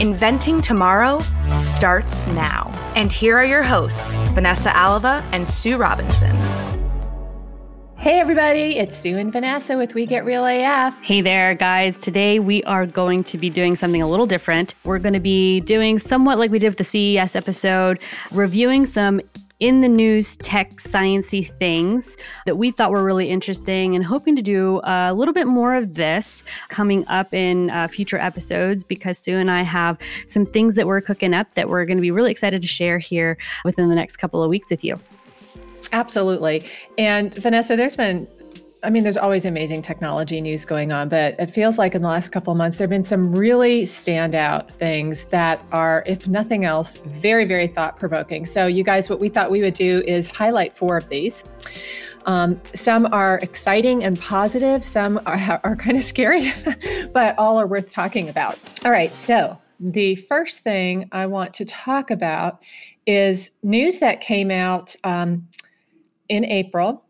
Inventing Tomorrow starts now. And here are your hosts, Vanessa Alava and Sue Robinson. Hey, everybody, it's Sue and Vanessa with We Get Real AF. Hey there, guys. Today we are going to be doing something a little different. We're going to be doing somewhat like we did with the CES episode, reviewing some in the news tech sciencey things that we thought were really interesting and hoping to do a little bit more of this coming up in uh, future episodes because Sue and I have some things that we're cooking up that we're going to be really excited to share here within the next couple of weeks with you. Absolutely. And Vanessa, there's been, I mean, there's always amazing technology news going on, but it feels like in the last couple of months, there have been some really standout things that are, if nothing else, very, very thought provoking. So, you guys, what we thought we would do is highlight four of these. Um, some are exciting and positive, some are, are kind of scary, but all are worth talking about. All right, so the first thing I want to talk about is news that came out um, in April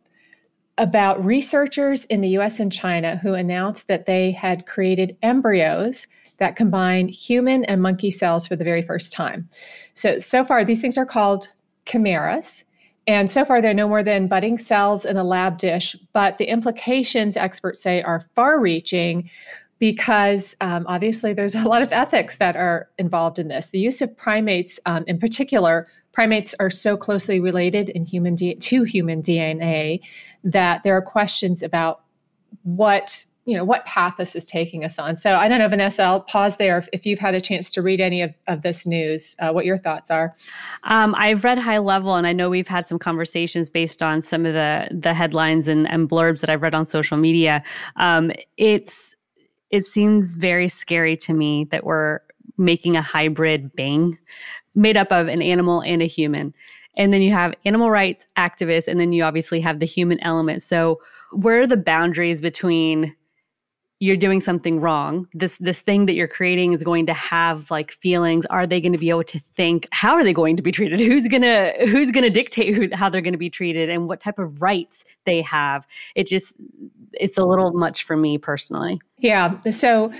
about researchers in the US and China who announced that they had created embryos that combine human and monkey cells for the very first time. So, so far, these things are called chimeras. And so far, they're no more than budding cells in a lab dish, but the implications, experts say, are far reaching because um, obviously there's a lot of ethics that are involved in this. The use of primates, um, in particular, primates are so closely related in human D- to human DNA that there are questions about what you know what path this is taking us on. So I don't know, Vanessa. I'll pause there if, if you've had a chance to read any of, of this news. Uh, what your thoughts are? Um, I've read high level, and I know we've had some conversations based on some of the the headlines and, and blurbs that I've read on social media. Um, it's it seems very scary to me that we're making a hybrid bang made up of an animal and a human. And then you have animal rights activists, and then you obviously have the human element. So, where are the boundaries between you're doing something wrong? This this thing that you're creating is going to have like feelings. Are they going to be able to think? How are they going to be treated? Who's gonna who's gonna dictate who, how they're going to be treated and what type of rights they have? It just it's a little much for me personally. Yeah. So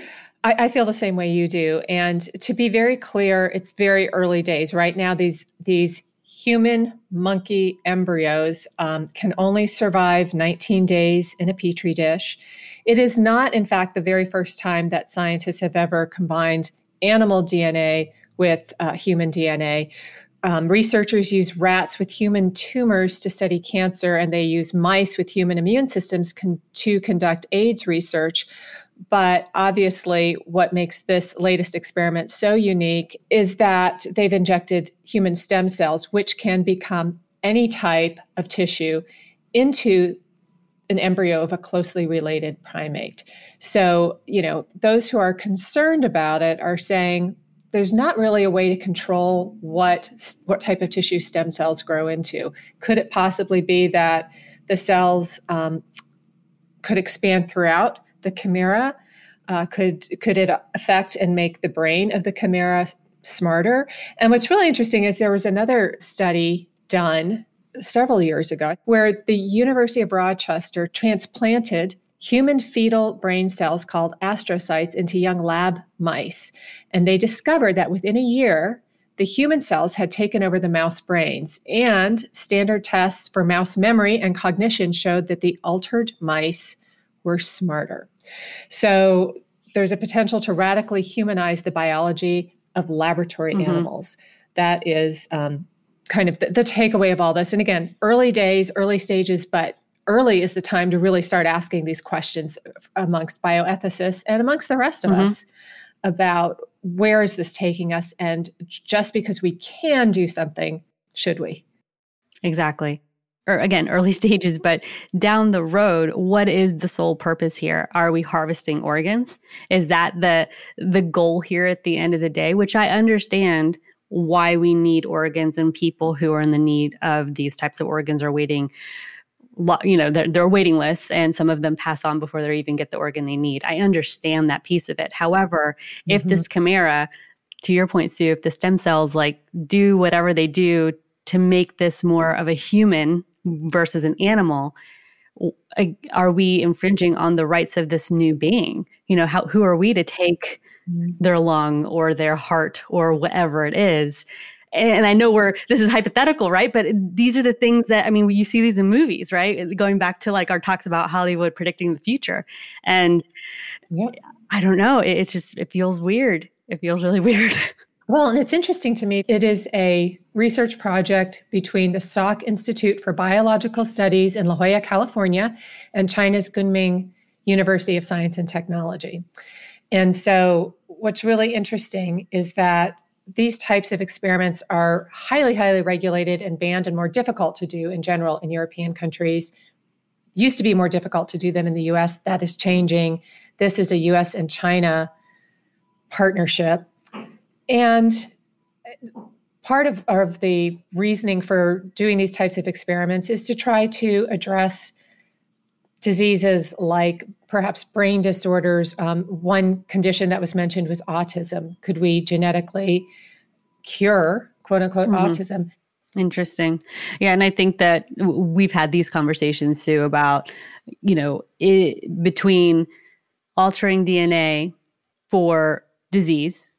I, I, feel the same way you do. And to be very clear, it's very early days right now. These these human monkey embryos um, can only survive 19 days in a petri dish. It is not, in fact, the very first time that scientists have ever combined animal DNA with uh, human DNA. Um, researchers use rats with human tumors to study cancer, and they use mice with human immune systems con- to conduct AIDS research. But obviously, what makes this latest experiment so unique is that they've injected human stem cells, which can become any type of tissue, into an embryo of a closely related primate. So, you know, those who are concerned about it are saying there's not really a way to control what what type of tissue stem cells grow into. Could it possibly be that the cells um, could expand throughout the chimera? Uh, could could it affect and make the brain of the chimera smarter? And what's really interesting is there was another study done several years ago where the University of Rochester transplanted human fetal brain cells called astrocytes into young lab mice, and they discovered that within a year. The human cells had taken over the mouse brains, and standard tests for mouse memory and cognition showed that the altered mice were smarter. So there's a potential to radically humanize the biology of laboratory mm-hmm. animals. That is um, kind of the, the takeaway of all this. And again, early days, early stages, but early is the time to really start asking these questions amongst bioethicists and amongst the rest of mm-hmm. us about where is this taking us and just because we can do something should we exactly or again early stages but down the road what is the sole purpose here? Are we harvesting organs? Is that the the goal here at the end of the day? Which i understand why we need organs and people who are in the need of these types of organs are waiting you know they're, they're waiting lists and some of them pass on before they even get the organ they need. I understand that piece of it. However mm-hmm. if this chimera to your point sue if the stem cells like do whatever they do to make this more of a human versus an animal are we infringing on the rights of this new being you know how who are we to take mm-hmm. their lung or their heart or whatever it is and I know we're this is hypothetical, right? But these are the things that I mean, you see these in movies, right? Going back to like our talks about Hollywood predicting the future, and yeah. I don't know, it's just it feels weird. It feels really weird. Well, and it's interesting to me. It is a research project between the Salk Institute for Biological Studies in La Jolla, California, and China's Kunming University of Science and Technology. And so, what's really interesting is that these types of experiments are highly, highly regulated and banned and more difficult to do in general in European countries. Used to be more difficult to do them in the US. That is changing. This is a US and China partnership. And part of, of the reasoning for doing these types of experiments is to try to address diseases like perhaps brain disorders. Um, one condition that was mentioned was autism. Could we genetically cure, quote unquote, mm-hmm. autism? Interesting. Yeah. And I think that we've had these conversations too about, you know, it, between altering DNA for disease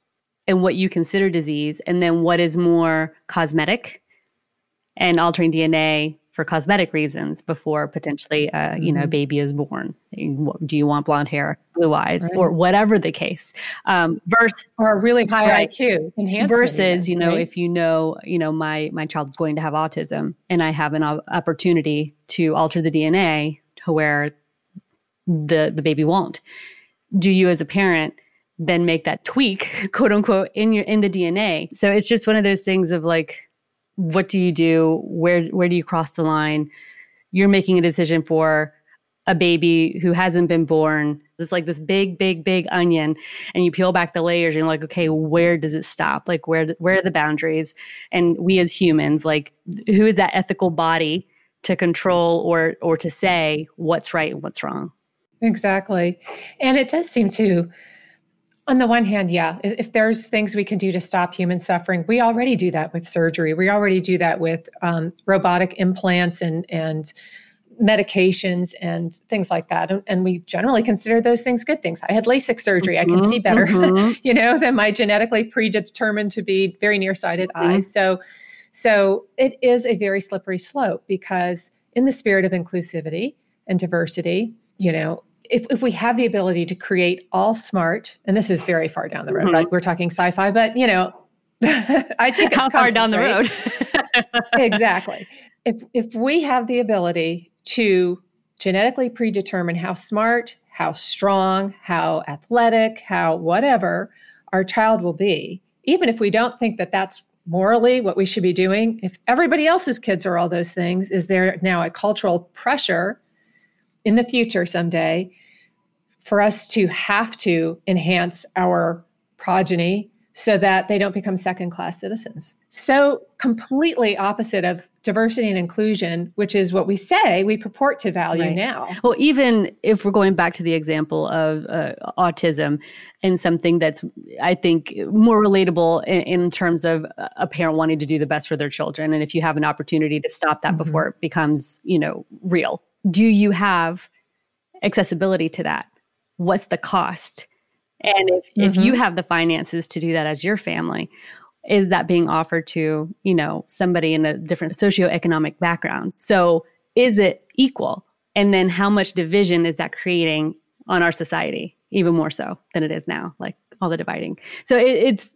and what you consider disease, and then what is more cosmetic and altering DNA for cosmetic reasons before potentially uh, mm-hmm. you know a mm-hmm. baby is born do you want blonde hair blue eyes right. or whatever the case um, versus or a really high right. iq versus you know right? if you know you know my my child is going to have autism and i have an opportunity to alter the dna to where the the baby won't do you as a parent then make that tweak quote unquote in your in the dna so it's just one of those things of like what do you do? Where where do you cross the line? You're making a decision for a baby who hasn't been born. It's like this big, big, big onion, and you peel back the layers, and you're like, okay, where does it stop? Like, where where are the boundaries? And we as humans, like, who is that ethical body to control or or to say what's right and what's wrong? Exactly, and it does seem to on the one hand, yeah, if there's things we can do to stop human suffering, we already do that with surgery. We already do that with um, robotic implants and and medications and things like that. And, and, we generally consider those things good things. I had LASIK surgery. Mm-hmm, I can see better, mm-hmm. you know, than my genetically predetermined to be very nearsighted mm-hmm. eye. So, so it is a very slippery slope because in the spirit of inclusivity and diversity, you know, if, if we have the ability to create all smart, and this is very far down the road, mm-hmm. right? We're talking sci-fi, but you know, I think how far down the road? exactly. If if we have the ability to genetically predetermine how smart, how strong, how athletic, how whatever our child will be, even if we don't think that that's morally what we should be doing, if everybody else's kids are all those things, is there now a cultural pressure in the future someday for us to have to enhance our progeny so that they don't become second class citizens. So, completely opposite of diversity and inclusion, which is what we say we purport to value right. now. Well, even if we're going back to the example of uh, autism and something that's, I think, more relatable in, in, terms of a parent wanting to do the best for their children. And if you have an opportunity to stop that mm-hmm. before it becomes, you know, real, do you have accessibility to that? What's the cost? And if, mm-hmm. if you mm-hmm. have the finances to do that as your family, is that being offered to, you know, somebody in a different socioeconomic background? So is it equal? And then how much division is that creating on our society, even more so than it is now, like all the dividing. So it, it's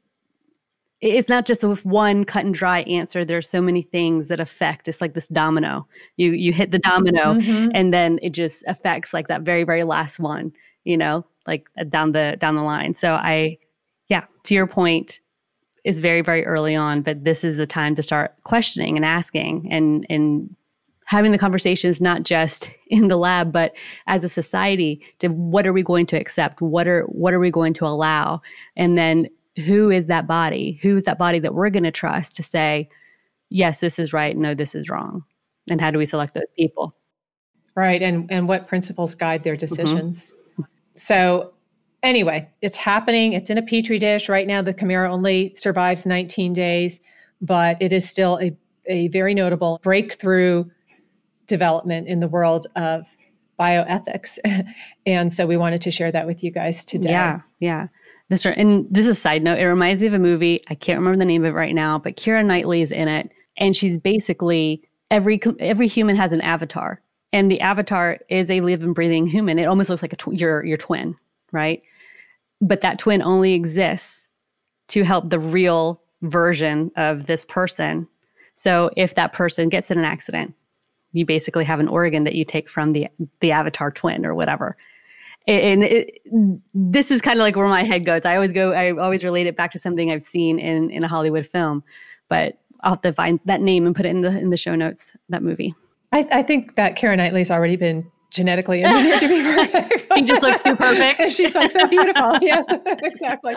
it's not just with one cut and dry answer. There's so many things that affect it's like this domino. You you hit the domino mm-hmm. and then it just affects like that very very last one you know like uh, down the down the line. So i yeah to your point is very very early on but this is the time to start questioning and asking and and having the conversations not just in the lab but as a society to what are we going to accept? What are what are we going to allow? And then who is that body who's that body that we're going to trust to say yes this is right no this is wrong and how do we select those people right and and what principles guide their mm-hmm. decisions mm-hmm. so anyway it's happening it's in a petri dish right now the chimera only survives 19 days but it is still a, a very notable breakthrough development in the world of bioethics. and so we wanted to share that with you guys today. Yeah, yeah. And this is a side note. It reminds me of a movie. I can't remember the name of it right now, but Keira Knightley is in it. And she's basically every every human has an avatar. And the avatar is a living, breathing human. It almost looks like a tw- your your twin, right? But that twin only exists to help the real version of this person. So if that person gets in an accident, you basically have an organ that you take from the the avatar twin or whatever and it, this is kind of like where my head goes i always go i always relate it back to something i've seen in in a hollywood film but i'll have to find that name and put it in the in the show notes that movie i, I think that Karen knightley's already been genetically engineered to be perfect. she just looks too perfect. She's like so beautiful. yes, exactly.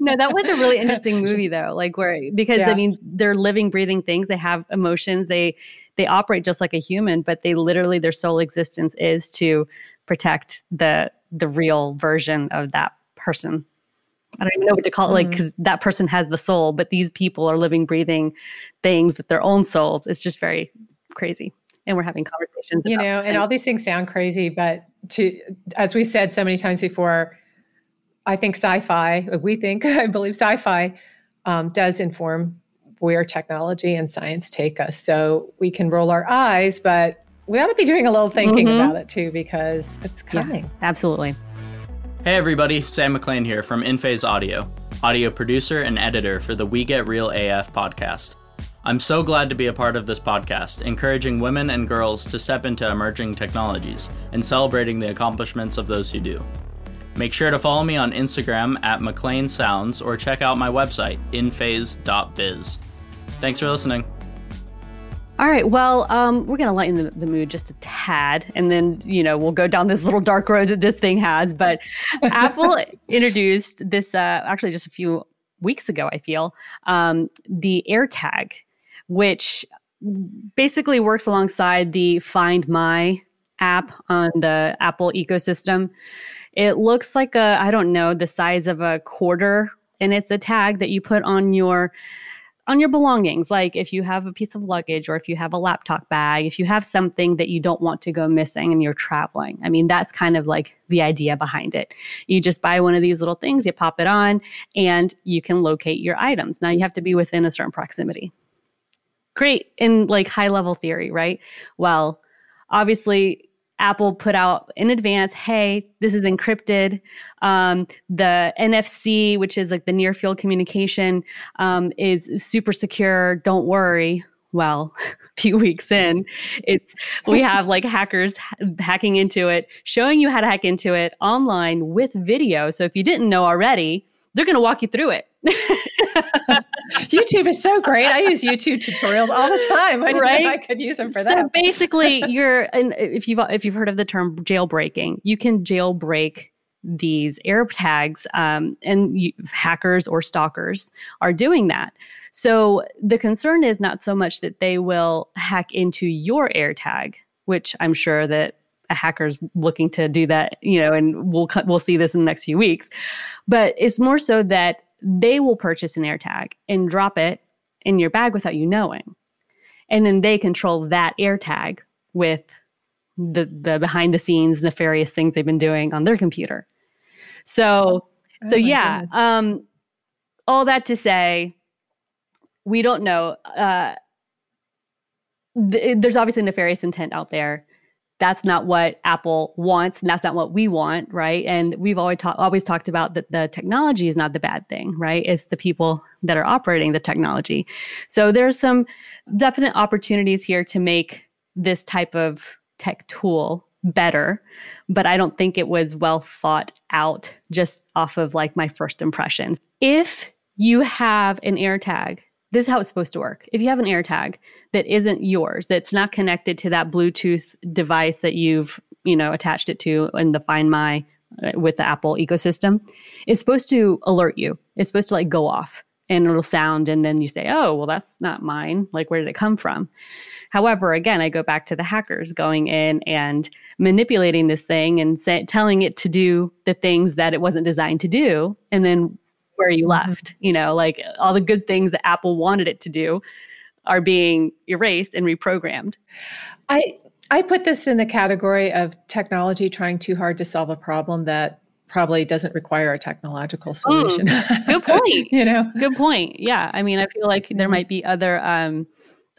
No, that was a really interesting movie though. Like where because yeah. I mean they're living, breathing things. They have emotions. They they operate just like a human, but they literally their sole existence is to protect the the real version of that person. I don't even know what to call it, like because mm-hmm. that person has the soul, but these people are living, breathing things with their own souls. It's just very crazy and we're having conversations. You know, and all these things sound crazy, but to as we've said so many times before, I think sci-fi. We think, I believe, sci-fi um, does inform where technology and science take us. So we can roll our eyes, but we ought to be doing a little thinking mm-hmm. about it too because it's coming. Yeah, absolutely. Hey everybody, Sam McLean here from InPhase Audio, audio producer and editor for the We Get Real AF podcast. I'm so glad to be a part of this podcast, encouraging women and girls to step into emerging technologies and celebrating the accomplishments of those who do. Make sure to follow me on Instagram at McLean Sounds or check out my website, inphase.biz. Thanks for listening. All right. Well, um, we're going to lighten the, the, mood just a tad, and then you know we'll go down this little dark road that this thing has. But Apple introduced this uh, actually just a few weeks ago. I feel um, the AirTag, which basically works alongside the Find My app on the Apple ecosystem. It looks like a, I don't know, the size of a quarter, and it's a tag that you put on your on your belongings like if you have a piece of luggage or if you have a laptop bag if you have something that you don't want to go missing and you're traveling. I mean that's kind of like the idea behind it. You just buy one of these little things you pop it on and you can locate your items. Now you have to be within a certain proximity. Great. In like high level theory, right? Well, obviously, Apple put out in advance, hey, this is encrypted. Um, the NFC, which is like the near field communication, um, is super secure. Don't worry. Well, a few weeks in, it's we have like hackers hacking into it, showing you how to hack into it online with video. So if you didn't know already, they're going to walk you through it. YouTube is so great. I use YouTube tutorials all the time. I right? I could use them for that. So basically, you're and if you've if you've heard of the term jailbreaking, you can jailbreak these air tags, um, and you, hackers or stalkers are doing that. So the concern is not so much that they will hack into your AirTag, which I'm sure that a hacker's looking to do that, you know, and we'll we'll see this in the next few weeks. But it's more so that they will purchase an AirTag and drop it in your bag without you knowing. And then they control that AirTag with the the behind the scenes nefarious things they've been doing on their computer. So oh so yeah, goodness. um all that to say we don't know uh th- there's obviously nefarious intent out there that's not what Apple wants and that's not what we want, right? And we've always talked always talked about that the technology is not the bad thing, right? It's the people that are operating the technology. So there's some definite opportunities here to make this type of tech tool better, but I don't think it was well thought out just off of like my first impressions. If you have an AirTag this is how it's supposed to work. If you have an AirTag that isn't yours, that's not connected to that Bluetooth device that you've, you know, attached it to in the Find My uh, with the Apple ecosystem, it's supposed to alert you. It's supposed to like go off and it'll sound and then you say, "Oh, well that's not mine. Like where did it come from?" However, again, I go back to the hackers going in and manipulating this thing and say, telling it to do the things that it wasn't designed to do and then where you mm-hmm. left. You know, like all the good things that Apple wanted it to do are being erased and reprogrammed. I I put this in the category of technology trying too hard to solve a problem that probably doesn't require a technological solution. Mm, good point. you know, good point. Yeah, I mean, I feel like there mm-hmm. might be other. um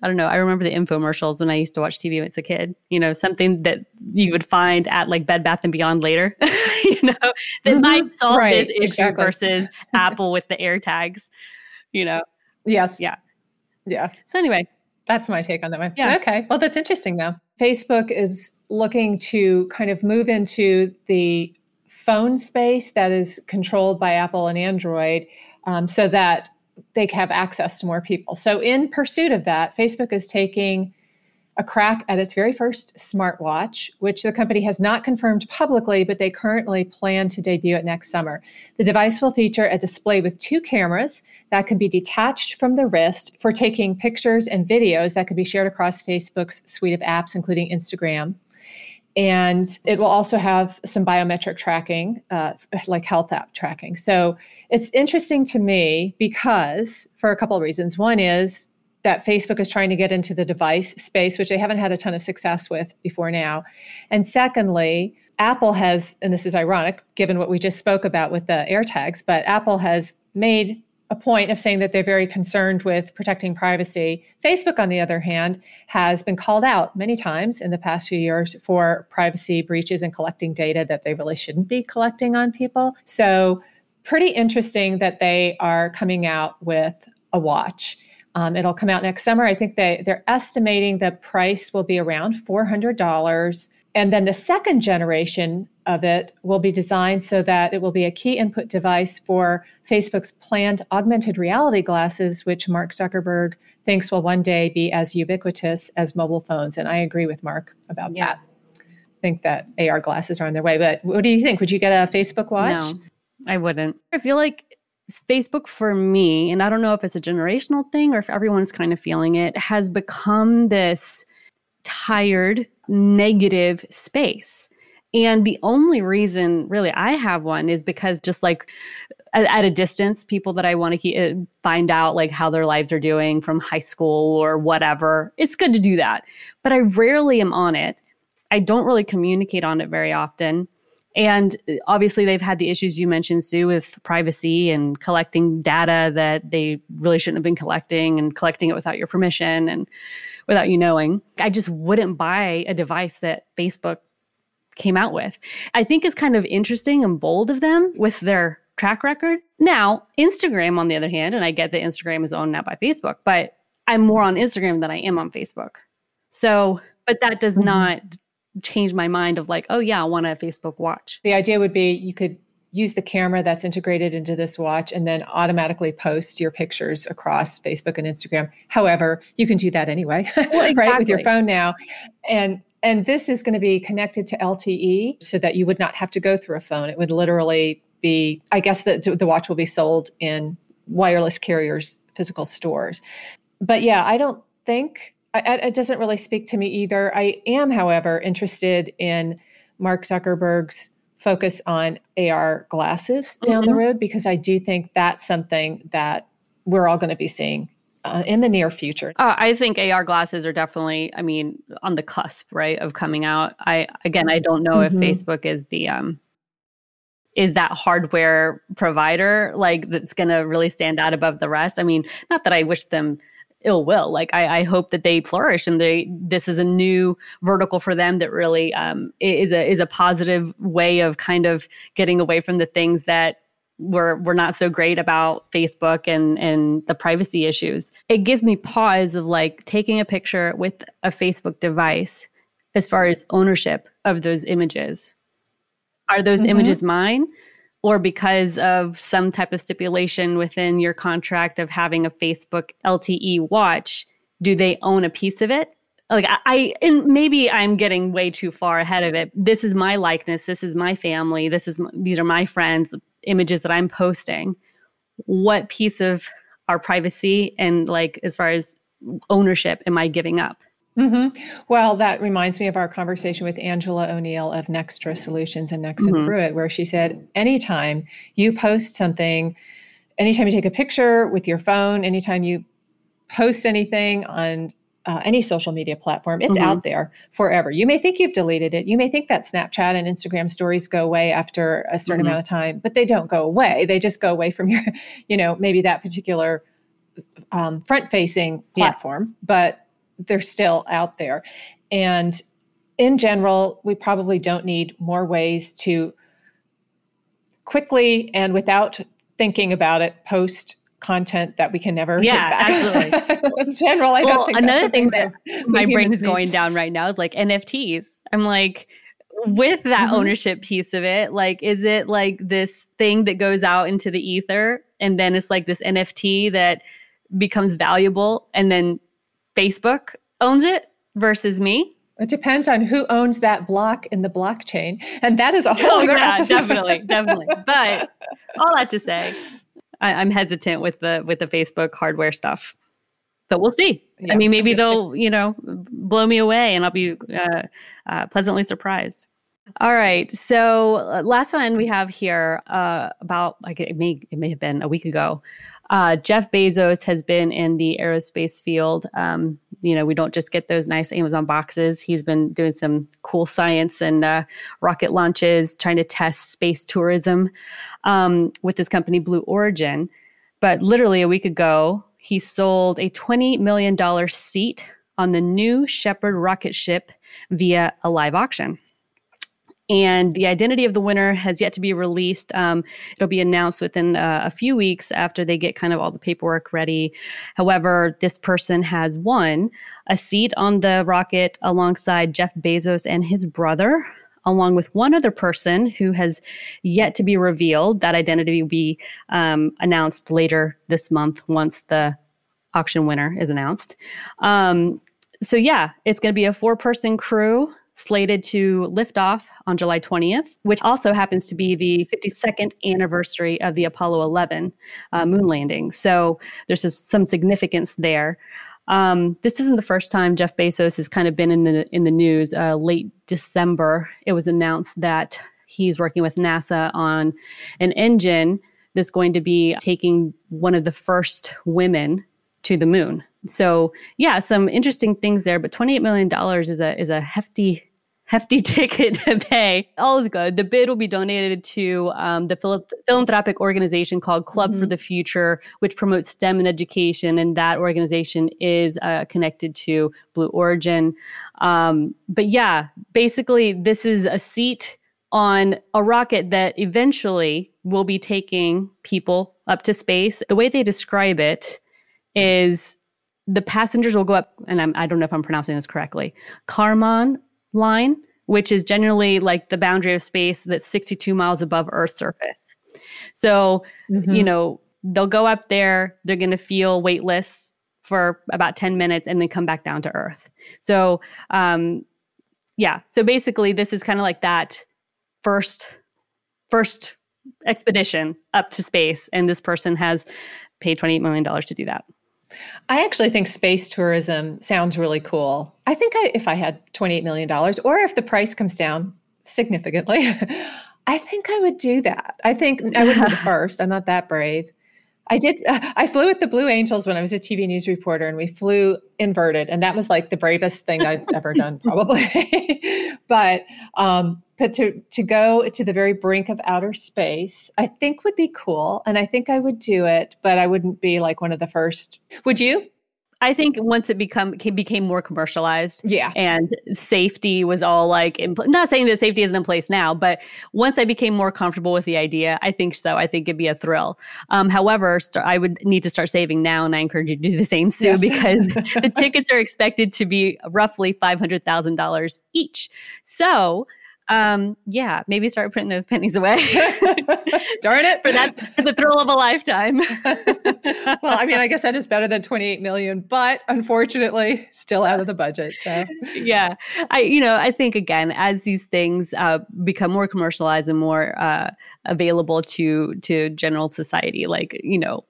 I don't know. I remember the infomercials when I used to watch TV as a kid. You know, something that you would find at like Bed Bath and Beyond later. you know, that mm-hmm. might solve right, this issue exactly. versus Apple with the AirTags. You know. Yes. Yeah. Yeah. So anyway, that's my take on that one. Yeah. Okay. Well, that's interesting though. Facebook is looking to kind of move into the phone space that is controlled by Apple and Android um, so that they have access to more people. So, in pursuit of that, Facebook is taking a crack at its very first smartwatch, which the company has not confirmed publicly, but they currently plan to debut it next summer. The device will feature a display with two cameras that can be detached from the wrist for taking pictures and videos that can be shared across Facebook's suite of apps, including Instagram. And it will also have some biometric tracking, uh, like health app tracking. So it's interesting to me because, for a couple of reasons. One is that Facebook is trying to get into the device space, which they haven't had a ton of success with before now. And secondly, Apple has, and this is ironic given what we just spoke about with the AirTags, but Apple has made a point of saying that they're very concerned with protecting privacy. Facebook, on the other hand, has been called out many times in the past few years for privacy breaches and collecting data that they really shouldn't be collecting on people. So, pretty interesting that they are coming out with a watch. Um, it'll come out next summer. I think they, they're estimating the price will be around $400. And then the second generation of it will be designed so that it will be a key input device for Facebook's planned augmented reality glasses, which Mark Zuckerberg thinks will one day be as ubiquitous as mobile phones. And I agree with Mark about yeah. that. I think that AR glasses are on their way. But what do you think? Would you get a Facebook watch? No, I wouldn't. I feel like Facebook for me, and I don't know if it's a generational thing or if everyone's kind of feeling it, has become this tired, negative space. And the only reason really I have one is because just like at, at a distance, people that I want to uh, find out like how their lives are doing from high school or whatever, it's good to do that. But I rarely am on it. I don't really communicate on it very often. And uh, obviously, they've had the issues you mentioned, Sue, with privacy and collecting data that they really shouldn't have been collecting and collecting it without your permission and without you knowing. I just wouldn't buy a device that Facebook came out with. I think it's kind of interesting and bold of them with their track record. Now, Instagram, on the other hand, and I get that Instagram is owned now by Facebook, but I'm more on Instagram than I am on Facebook. So, but that does mm-hmm. not change my mind of like, oh yeah, I want a Facebook watch. The idea would be you could use the camera that's integrated into this watch and then automatically post your pictures across Facebook and Instagram. However, you can do that anyway, well, exactly. right, with your phone now. And and this is going to be connected to LTE so that you would not have to go through a phone. It would literally be, I guess the, the watch will be sold in wireless carriers, physical stores. But yeah, I don't think it doesn't really speak to me either. I am, however, interested in Mark Zuckerberg's focus on AR glasses down mm-hmm. the road because I do think that's something that we're all going to be seeing uh, in the near future. Uh, I think AR glasses are definitely, I mean, on the cusp, right, of coming out. I again, I don't know mm-hmm. if Facebook is the um, is that hardware provider like that's going to really stand out above the rest. I mean, not that I wish them ill will. Like I, I, hope that they flourish and they this is a new vertical for them that really um, is a is a positive way of kind of getting away from the things that were were not so great about Facebook and and the privacy issues. It gives me pause of like taking a picture with a Facebook device as far as ownership of those images. Are those mm-hmm. images mine? Or because of some type of stipulation within your contract of having a Facebook LTE watch, do they own a piece of it? Like I, I and maybe I'm getting way too far ahead of it. This is my likeness. This is my family. This is these are my friends. Images that I'm posting. What piece of our privacy and like as far as ownership am I giving up? Mm-hmm. Well, that reminds me of our conversation with Angela O'Neill of Nextra Solutions and Next mm-hmm. Pruitt, where she said, anytime you post something, anytime you take a picture with your phone, anytime you post anything on uh, any social media platform, it's mm-hmm. out there forever. You may think you've deleted it. You may think that Snapchat and Instagram stories go away after a certain mm-hmm. amount of time, but they don't go away. They just go away from your, you know, maybe that particular um, front facing platform. Yeah. But they're still out there. And in general, we probably don't need more ways to quickly and without thinking about it post content that we can never yeah, absolutely. in general, I well, don't think another thing that my brain is going down right now is like NFTs. I'm like, with that mm-hmm. ownership piece of it, like, is it like this thing that goes out into the ether and then it's like this NFT that becomes valuable and then Facebook owns it versus me. It depends on who owns that block in the blockchain. And that is a whole oh, yeah, definitely, definitely. But all that to say, I, am hesitant with the with the Facebook hardware stuff. But we'll see. Yeah, I mean, maybe they'll, you know, blow me away and I'll be uh, uh, pleasantly surprised. All right. So uh, last one we have here uh, about like it may it may have been a week ago. Uh, Jeff Bezos has been in the aerospace field. Um, you know, we don't just get those nice Amazon boxes. He's been doing some cool science and uh, rocket launches, trying to test space tourism um, with his company Blue Origin. But literally a week ago, he sold a $20 million seat on the New Shepard rocket ship via a live auction and the identity of the winner has yet to be released. Um, it'll be announced within uh, a few weeks after they get kind of all the paperwork ready. However, this person has won a seat on the rocket alongside Jeff Bezos and his brother. Along with one other person who has yet to be revealed. That identity will be um, announced later this month once the auction winner is announced. Um, so, yeah, it's going to be a four person crew slated to lift off on July 20th, which also happens to be the 52nd anniversary of the Apollo 11 uh, moon landing. So there's some significance there. Um, this isn't the first time Jeff Bezos has kind of been in the in the news. Uh, late December, it was announced that he's working with NASA on an engine that's going to be taking one of the first women to the moon. So yeah, some interesting things there. But twenty eight million dollars is a is a hefty hefty ticket to pay. All is good. The bid will be donated to um, the phil- philanthropic organization called Club mm-hmm. for the Future, which promotes STEM and education, and that organization is uh, connected to Blue Origin. Um, but yeah, basically, this is a seat on a rocket that eventually will be taking people up to space. The way they describe it is the passengers will go up, and I'm, I do not know if I'm pronouncing this correctly, Kármán line, which is generally like the boundary of space that's 62 miles above Earth's surface. So, mm-hmm. you know, they'll go up there, they're going to feel weightless for about 10 minutes and then come back down to Earth. So, um, yeah. So basically, this is kind of like that first first expedition up to space, and this person has paid $28 million to do that. I actually think space tourism sounds really cool. I think I, if I had $28 million or if the price comes down significantly, I think I would do that. I think I would be the first. I'm not that brave. I did. I flew with the Blue Angels when I was a TV news reporter, and we flew inverted, and that was like the bravest thing I've ever done, probably. but um, but to to go to the very brink of outer space, I think would be cool, and I think I would do it, but I wouldn't be like one of the first. Would you? I think once it become became more commercialized, yeah, and safety was all like, in, not saying that safety isn't in place now, but once I became more comfortable with the idea, I think so. I think it'd be a thrill. Um, however, st- I would need to start saving now, and I encourage you to do the same, Sue, yes. because the tickets are expected to be roughly five hundred thousand dollars each. So um, yeah, maybe start putting those pennies away. Darn it for that for the thrill of a lifetime. well, I mean, I guess that is better than 28 million, but unfortunately, still out of the budget. So yeah, I you know I think again as these things uh, become more commercialized and more uh, available to to general society, like you know.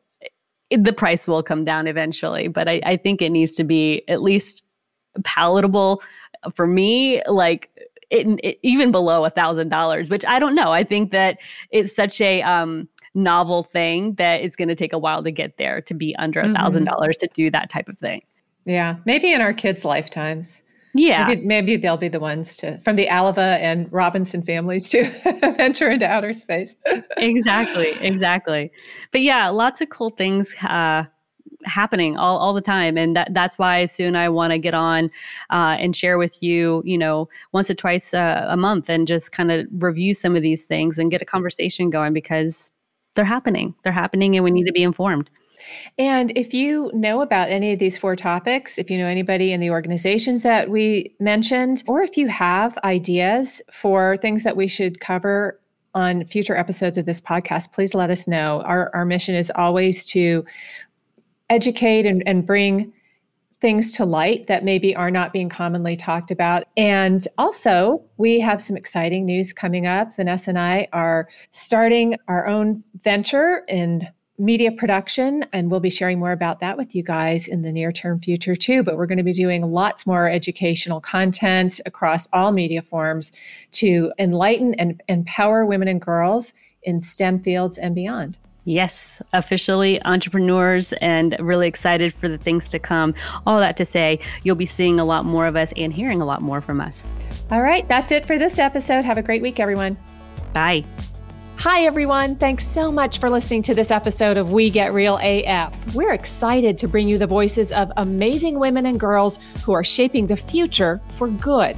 the price will come down eventually, but I, I think it needs to be at least palatable for me. Like it, it, even below a thousand dollars, which I don't know. I think that it's such a um, novel thing that it's going to take a while to get there to be under a thousand mm-hmm. dollars to do that type of thing. Yeah, maybe in our kids' lifetimes. Yeah, maybe, maybe they'll be the ones to from the Alava and Robinson families to venture into outer space. exactly, exactly. But yeah, lots of cool things uh, happening all, all the time. And that that's why soon i want to get on uh, and share with you you know once or twice a month and just kind of review some of these things and get a conversation going because they're happening. They're happening and we need to be informed. And if you know about any of these four topics, if you know anybody in the organizations that we mentioned, or if you have ideas for things that we should cover on future episodes of this podcast, please let us know. Our, our mission is always to educate and, and bring things to light that maybe are not being commonly talked about. And also, we have some exciting news coming up. Vanessa and I are starting our own venture in media production, and we'll be sharing more about that with you guys in the near term future too. But we're going to be doing lots more educational content across all media forms to enlighten and empower women and girls in STEM fields and beyond. Yes, officially entrepreneurs and really excited for the things to come. All that to say, you'll be seeing a lot more of us and hearing a lot more from us. All right, that's it for this episode. Have a great week, everyone. Bye. Hi, everyone. Thanks so much for listening to this episode of We Get Real AF. We're excited to bring you the voices of amazing women and girls who are shaping the future for good.